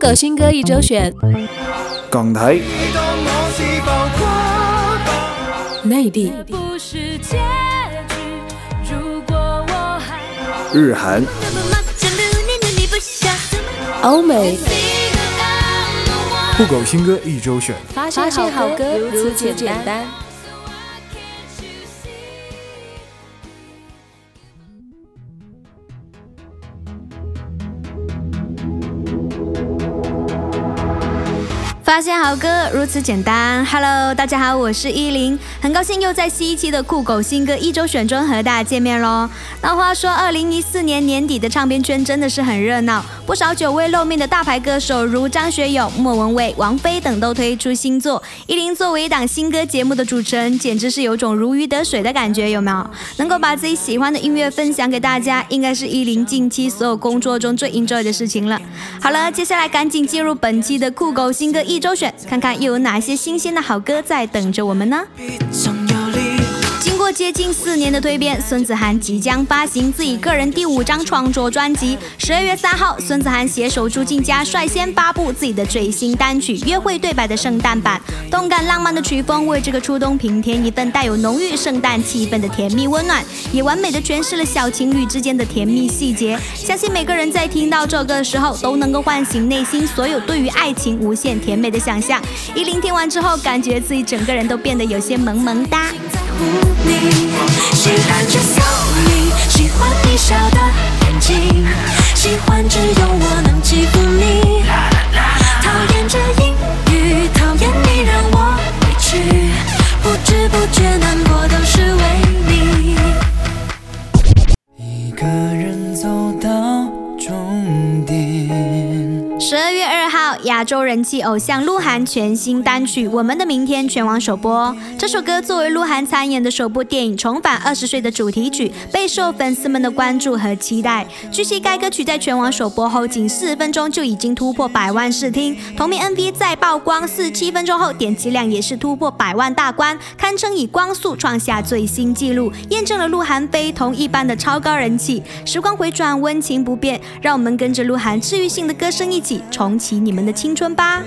狗新歌一周选，港台、内地、日韩、欧美，酷狗新歌一周选，发现好歌如此简单。发现好歌如此简单。Hello，大家好，我是依林，很高兴又在新一期的酷狗新歌一周选中和大家见面喽。那话说，二零一四年年底的唱片圈真的是很热闹，不少久未露面的大牌歌手如张学友、莫文蔚、王菲等都推出新作。依林作为一档新歌节目的主持人，简直是有种如鱼得水的感觉，有没有？能够把自己喜欢的音乐分享给大家，应该是依林近期所有工作中最 enjoy 的事情了。好了，接下来赶紧进入本期的酷狗新歌一。周选，看看又有哪些新鲜的好歌在等着我们呢？经过接近四年的蜕变，孙子涵即将发行自己个人第五张创作专辑。十二月三号，孙子涵携手朱静佳率先发布自己的最新单曲《约会对白》的圣诞版，动感浪漫的曲风为这个初冬平添一份带有浓郁圣诞气氛的甜蜜温暖，也完美的诠释了小情侣之间的甜蜜细节。相信每个人在听到这首歌的时候，都能够唤醒内心所有对于爱情无限甜美的想象。依林听完之后，感觉自己整个人都变得有些萌萌哒。喜欢这骚你，喜欢你笑的眼睛，喜欢只有我能欺负你，讨厌这阴雨，讨厌你让我委屈，不知不觉难过都是为你亚洲人气偶像鹿晗全新单曲《我们的明天》全网首播。这首歌作为鹿晗参演的首部电影《重返二十岁》的主题曲，备受粉丝们的关注和期待。据悉，该歌曲在全网首播后仅四十分钟就已经突破百万试听，同名 MV 在曝光四七分钟后点击量也是突破百万大关，堪称以光速创下最新纪录，验证了鹿晗非同一般的超高人气。时光回转，温情不变，让我们跟着鹿晗治愈性的歌声一起重启你们的。青青春吧。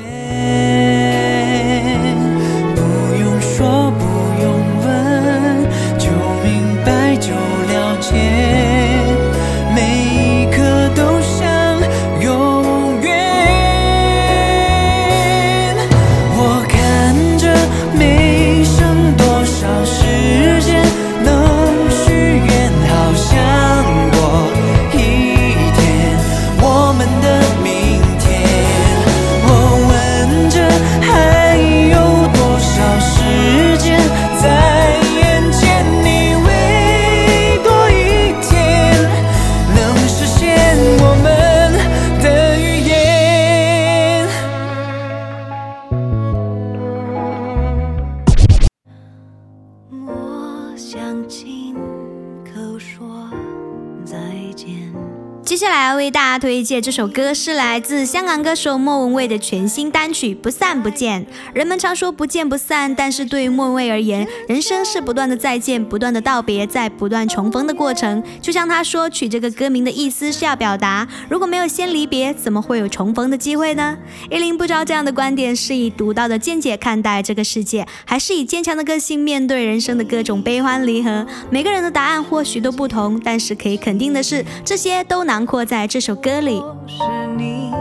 大家推荐这首歌是来自香港歌手莫文蔚的全新单曲《不散不见》。人们常说不见不散，但是对于莫文蔚而言，人生是不断的再见，不断的道别，在不断重逢的过程。就像他说，取这个歌名的意思是要表达，如果没有先离别，怎么会有重逢的机会呢？依林不知道这样的观点是以独到的见解看待这个世界，还是以坚强的个性面对人生的各种悲欢离合？每个人的答案或许都不同，但是可以肯定的是，这些都囊括在。这首歌里是你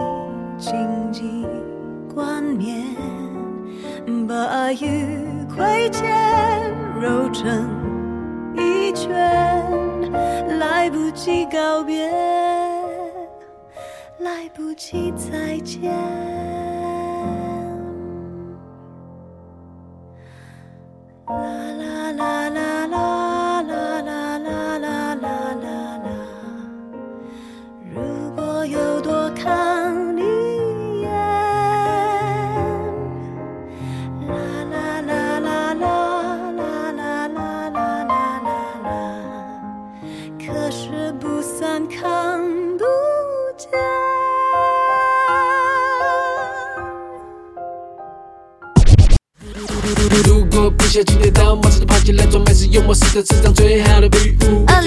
紧紧冠冕把愉快渐揉成一圈来不及告别来不及再见。啦啦啦啦啦啦啦啦啦啦我有多看你一眼。啦啦啦啦啦啦啦啦啦啦啦啦，可是不算看不见。如果不想今天到，马上就爬起来装没事，幽默是这世最好的比。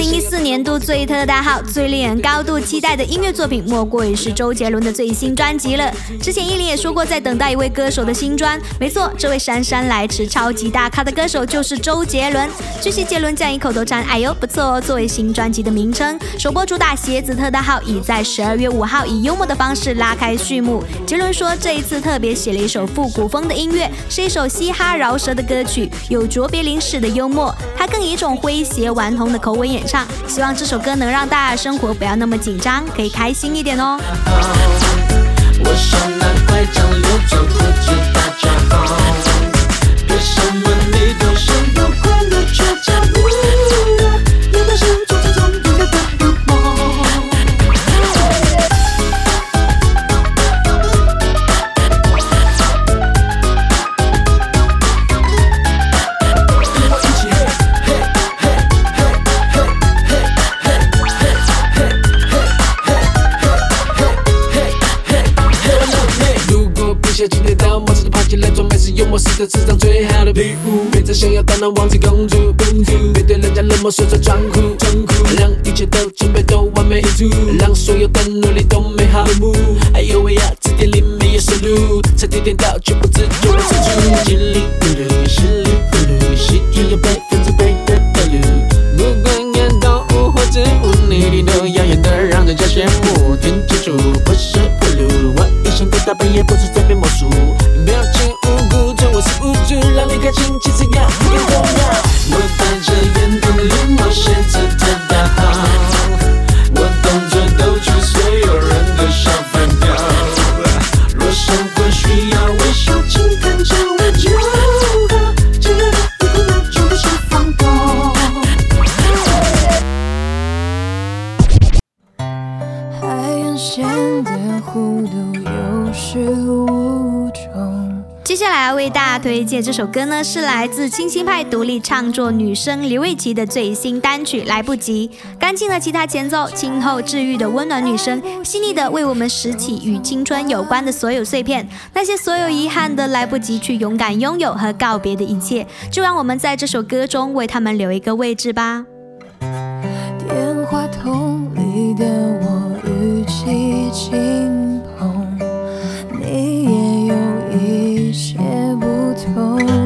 零一四年度最特大号、最令人高度期待的音乐作品，莫过于是周杰伦的最新专辑了。之前依林也说过，在等待一位歌手的新专。没错，这位姗姗来迟、超级大咖的歌手就是周杰伦。据悉，杰伦将以口头禅，哎呦不错哦，作为新专辑的名称。首播主打鞋子特大号，已在十二月五号以幽默的方式拉开序幕。杰伦说，这一次特别写了一首复古风的音乐，是一首嘻哈饶舌的歌曲，有卓别林式的幽默。他更以一种诙谐顽童的口吻演唱，希望这首歌能让大家生活不要那么紧张，可以开心一点哦。我手拿拐杖溜走，不知大家好。别什么你都想要快乐，却找我是，这世上最好的礼物。别再想要当那王子公主，公主，别对人家冷漠，说着装酷，装酷，让一切都准备都完美无阻，让所有的努力都美好落幕。哎呦喂呀，字典里没有收录，差点点到，却不知就被删除。稀里糊涂，稀里糊涂，喜剧有百分之百的套路。不管看到物或者无，你你都耀眼的让人家羡慕。听清楚，不是铺路，我一生的大半夜不是在变魔术。推荐这首歌呢，是来自清新派独立创作女生刘伟琪的最新单曲《来不及》。干净的吉他前奏，清透治愈的温暖女声，细腻的为我们拾起与青春有关的所有碎片，那些所有遗憾的来不及去勇敢拥有和告别的一切，就让我们在这首歌中为他们留一个位置吧。电话筒里的我语气轻求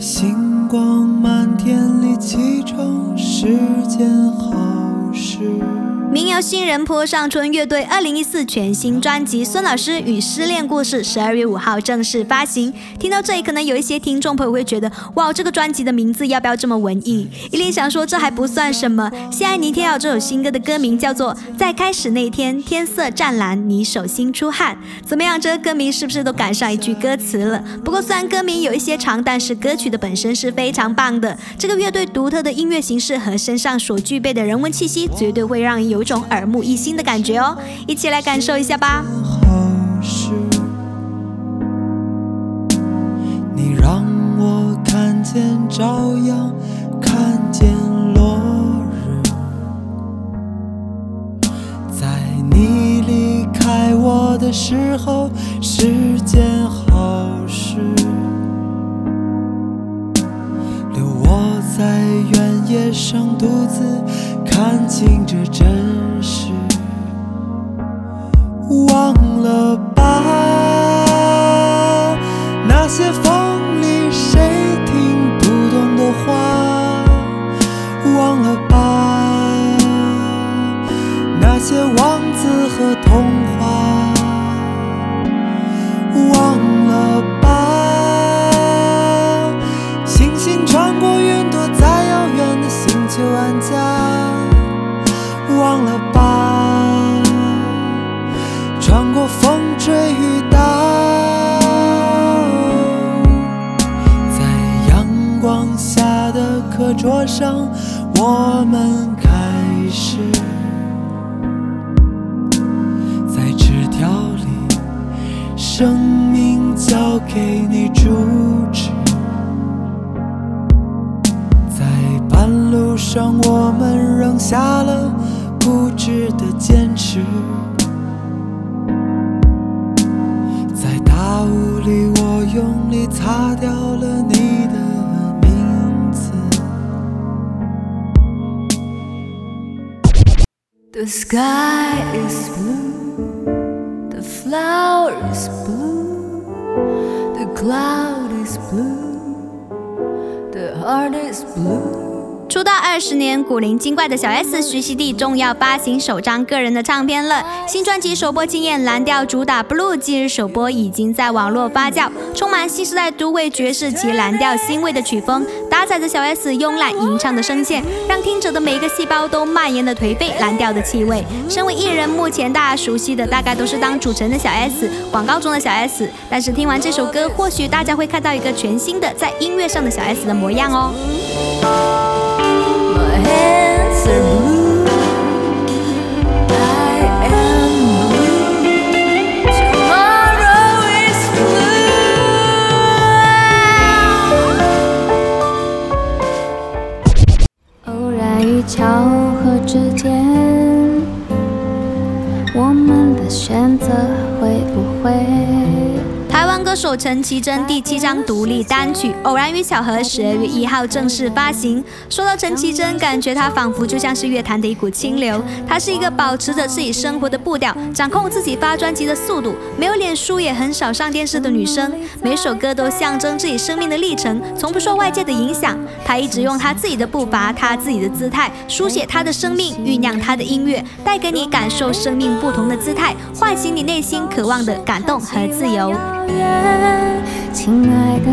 星光满天里启程，是件好事。民谣新人坡上春乐队二零一四全新专辑《孙老师与失恋故事》十二月五号正式发行。听到这里，可能有一些听众朋友会觉得，哇，这个专辑的名字要不要这么文艺？一定想说这还不算什么。谢爱妮天瑶这首新歌的歌名叫做《在开始那天，天色湛蓝，你手心出汗》。怎么样，这个歌名是不是都赶上一句歌词了？不过虽然歌名有一些长，但是歌曲的本身是非常棒的。这个乐队独特的音乐形式和身上所具备的人文气息，绝对会让人有一种耳目一新的感觉哦。一起来感受一下吧。好事，你让我看见朝阳，看见落日，在你离开我的时候是件好事，留我在原野上独自看清这真实。忘了吧，上，我们 The sky is blue, the flower is blue, the cloud is blue, the heart is blue. 出道二十年，古灵精怪的小 S 徐熙娣重要发行首张个人的唱片了。新专辑首播惊艳，蓝调主打《Blue》今日首播已经在网络发酵，充满新时代都会爵士及蓝调新味的曲风，搭载着小 S 慵懒吟唱的声线，让听者的每一个细胞都蔓延了颓废蓝调的气味。身为艺人，目前大家熟悉的大概都是当主持人的小 S，广告中的小 S。但是听完这首歌，或许大家会看到一个全新的在音乐上的小 S 的模样哦。My hands are blue. 巧合之间，手陈绮贞第七张独立单曲《偶然与巧合》十二月一号正式发行。说到陈绮贞，感觉她仿佛就像是乐坛的一股清流。她是一个保持着自己生活的步调，掌控自己发专辑的速度，没有脸书也很少上电视的女生。每首歌都象征自己生命的历程，从不受外界的影响。她一直用她自己的步伐，她自己的姿态，书写她的生命，酝酿她的音乐，带给你感受生命不同的姿态，唤醒你内心渴望的感动和自由。亲爱的，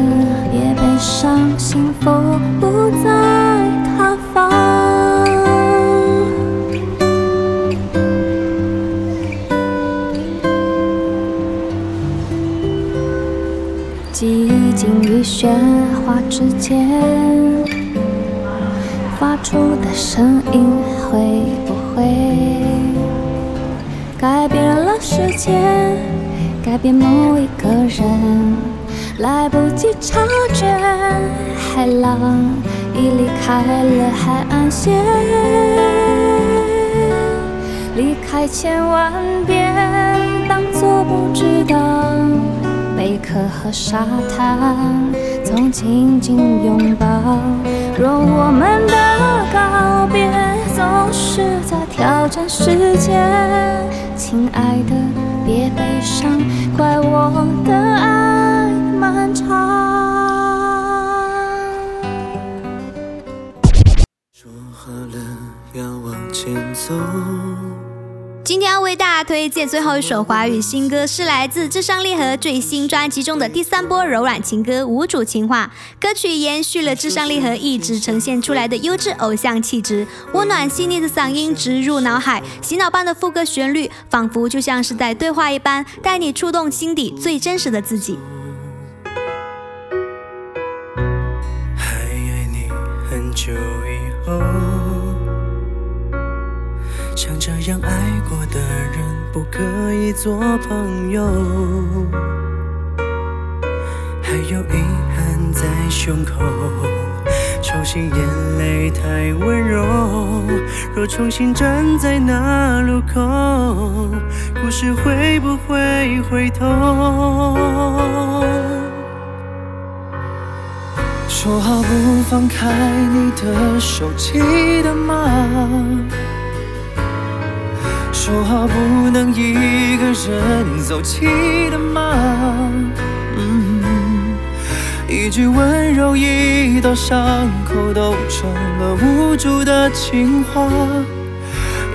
别悲伤，幸福不在他方。寂静与喧哗之间发出的声音，会不会改变了世界？改变某一个人，来不及察觉，海浪已离开了海岸线。离开千万遍，当作不知道。贝壳和沙滩总紧紧拥抱。若我们的告别总是在挑战时间，亲爱的，别悲伤，怪我的爱漫长。说好了要往前走。今天要为大家推荐最后一首华语新歌，是来自至上励合最新专辑中的第三波柔软情歌《无主情话》。歌曲延续了至上励合一直呈现出来的优质偶像气质，温暖细腻的嗓音植入脑海，洗脑般的副歌旋律，仿佛就像是在对话一般，带你触动心底最真实的自己。还爱你很久以后，像这样爱可以做朋友，还有遗憾在胸口，丑心眼泪太温柔。若重新站在那路口，故事会不会回头？说好不放开你的手，记得吗？说好不能一个人走，记得吗？嗯，一句温柔，一道伤口，都成了无助的情话。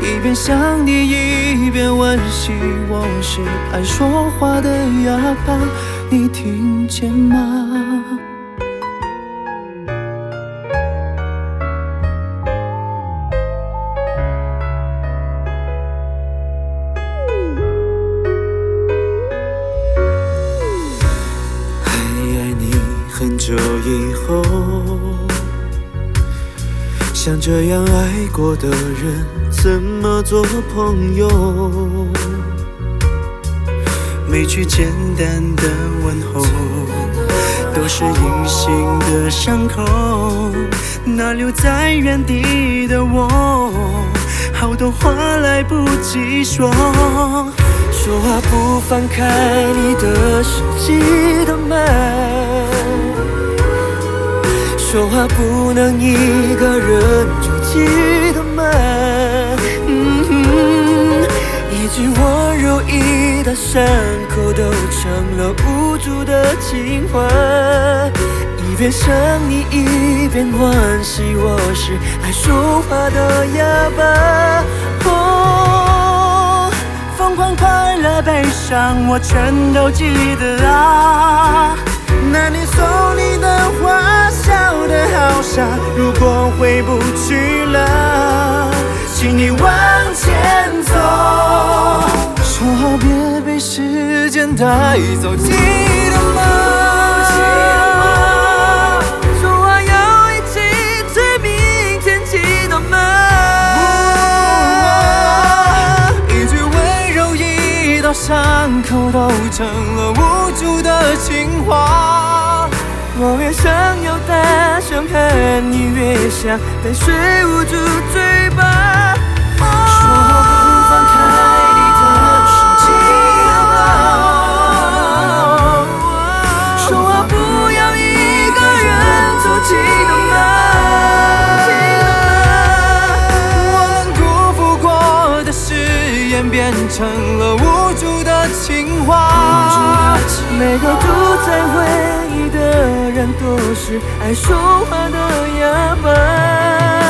一边想你，一边温习我是爱说话的哑巴，你听见吗？像这样爱过的人，怎么做朋友？每句简单的问候，都是隐形的伤口。那留在原地的我，好多话来不及说。说话不放开你的手机的门，说话不能一个人就记得吗。嗯一句温柔，一道伤口，都成了无助的情话。一边想你，一边惋惜，我是爱说话的哑巴。哦，疯狂、快乐、悲伤，我全都记得啊。那年送你的花，笑得好傻。如果回不去了，请你往前走。说好别被时间带走，记得吗？伤口，都成了无助的情话。我越想要大声喊，你越想但水捂住嘴巴。爱说话的哑巴。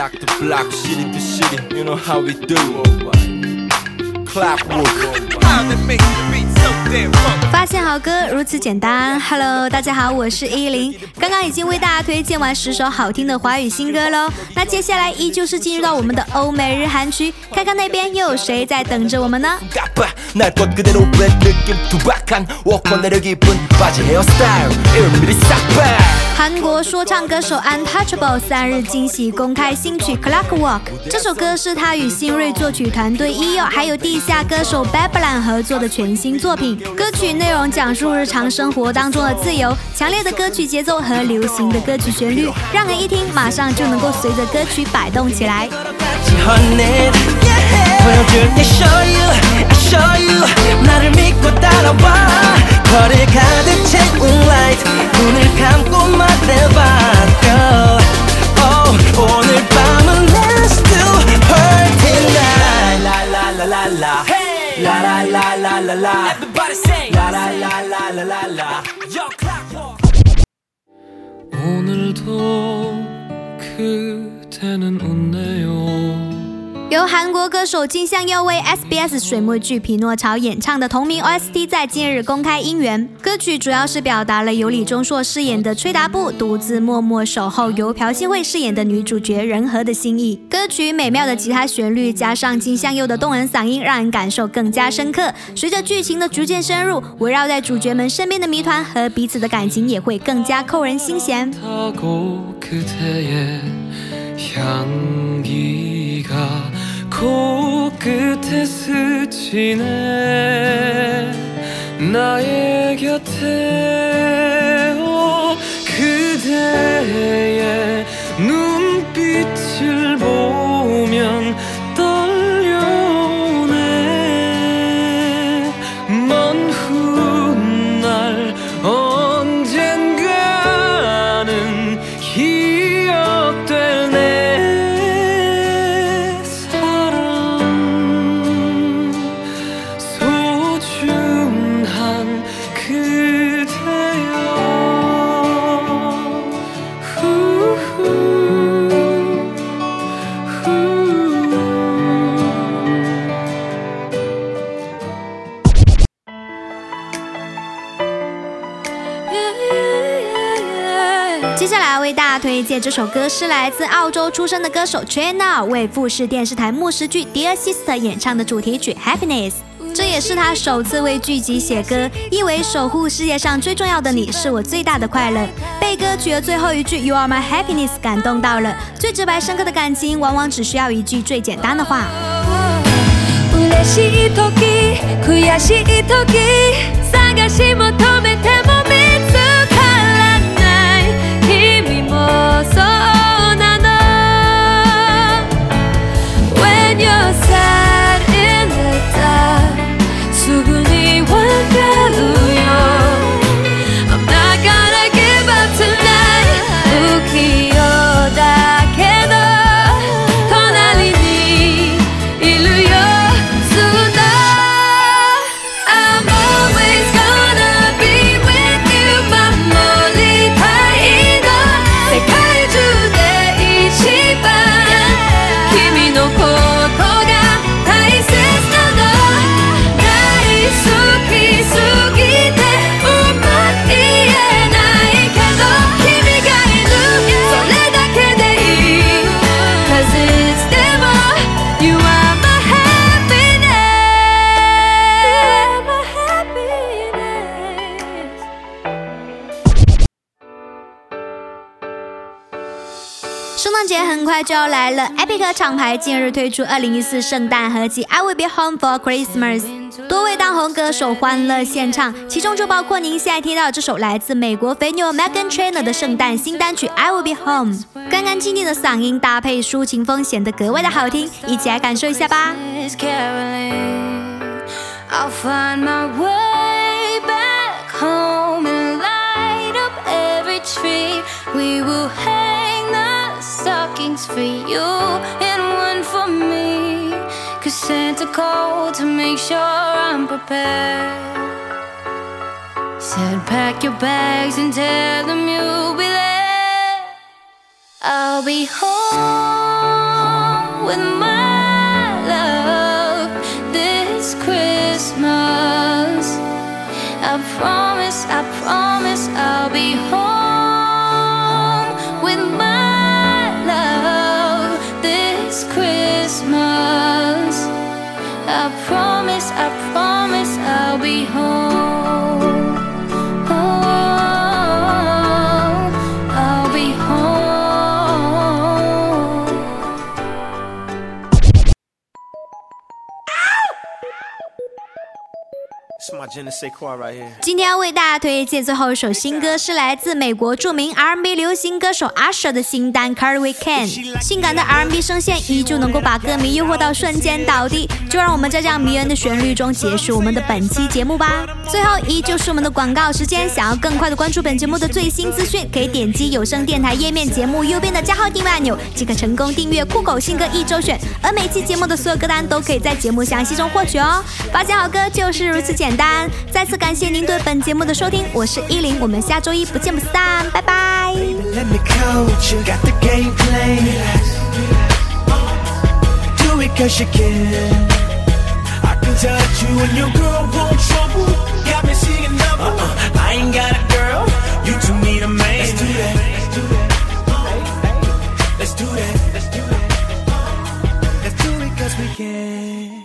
Block to block, city to city, you know how we do. Clockwork. 发现好歌如此简单。Hello，大家好，我是依林。刚刚已经为大家推荐完十首好听的华语新歌喽。那接下来依旧是进入到我们的欧美日韩区，看看那边又有谁在等着我们呢？韩国说唱歌手 Untouchable 三日惊喜公开新曲《Clockwork》。这首歌是他与新锐作曲团队 EO 还有地下歌手 Babylon 合作的全新作品。歌曲内容讲述日常生活当中的自由，强烈的歌曲节奏和流行的歌曲旋律，让人一听马上就能够随着歌曲摆动起来。Yeah, 허리 가득 채운 라이트 눈을 감고 말해봐 girl oh, 오늘 밤은 let's do her tonight. 라라라라라 라라라라라라 everybody sing. 라라라라라라 yo clap 오늘도 그대는 웃네요. 由韩国歌手金相佑为 SBS 水墨剧《匹诺曹》演唱的同名 OST 在近日公开音源。歌曲主要是表达了由李钟硕饰演的崔达布独自默默守候由朴信惠饰演的女主角仁和的心意。歌曲美妙的吉他旋律加上金相佑的动人嗓音，让人感受更加深刻。随着剧情的逐渐深入，围绕在主角们身边的谜团和彼此的感情也会更加扣人心弦。 타고 그대의 향기가 코끝에 스치네 나의 곁에. 오 그대의 눈빛을 보 首歌是来自澳洲出生的歌手 Trina 为富士电视台牧师剧《Dear Sister》演唱的主题曲《Happiness》，这也是他首次为剧集写歌，意为守护世界上最重要的你是我最大的快乐。被歌曲的最后一句 You are my happiness 感动到了，最直白深刻的感情往往只需要一句最简单的话。嬉しい時悔しい時探し求めても 就要来了 epic 厂牌近日推出二零一四圣诞合集 i will be home for christmas 多位当红歌手欢乐献唱其中就包括您现在听到这首来自美国肥牛 megan trainer 的圣诞新单曲 i will be home 干干净净的嗓音搭配抒情风显得格外的好听一起来感受一下吧。Stockings for you and one for me. Cause Santa called to make sure I'm prepared. Said, pack your bags and tell them you'll be there. I'll be home with my love this Christmas. I promise, I promise I'll be home promise, I 今天要为大家推荐最后一首新歌，是来自美国著名 R&B 流行歌手 Usher 的新单《Carry Weekend》。性感的 R&B 声线依旧能够把歌迷诱惑到瞬间倒地，就让我们在这样迷人的旋律中结束我们的本期节目吧。最后依旧是我们的广告时间，想要更快的关注本节目的最新资讯，可以点击有声电台页面节目右边的加号订阅按钮，即可成功订阅酷狗新歌一周选。而每期节目的所有歌单都可以在节目详细中获取哦。发现好歌就是如此简单。再次感谢您对本节目的收听，我是依林，我们下周一不见不散，拜拜。Let me coach you, got the game plan. Do it cause you can. I can touch you and your girl won't trouble. Got me seeing double. Uh-uh, I ain't got a girl, you two need a man. Let's do that. Let's do that. Let's do that. Let's do it cause we can.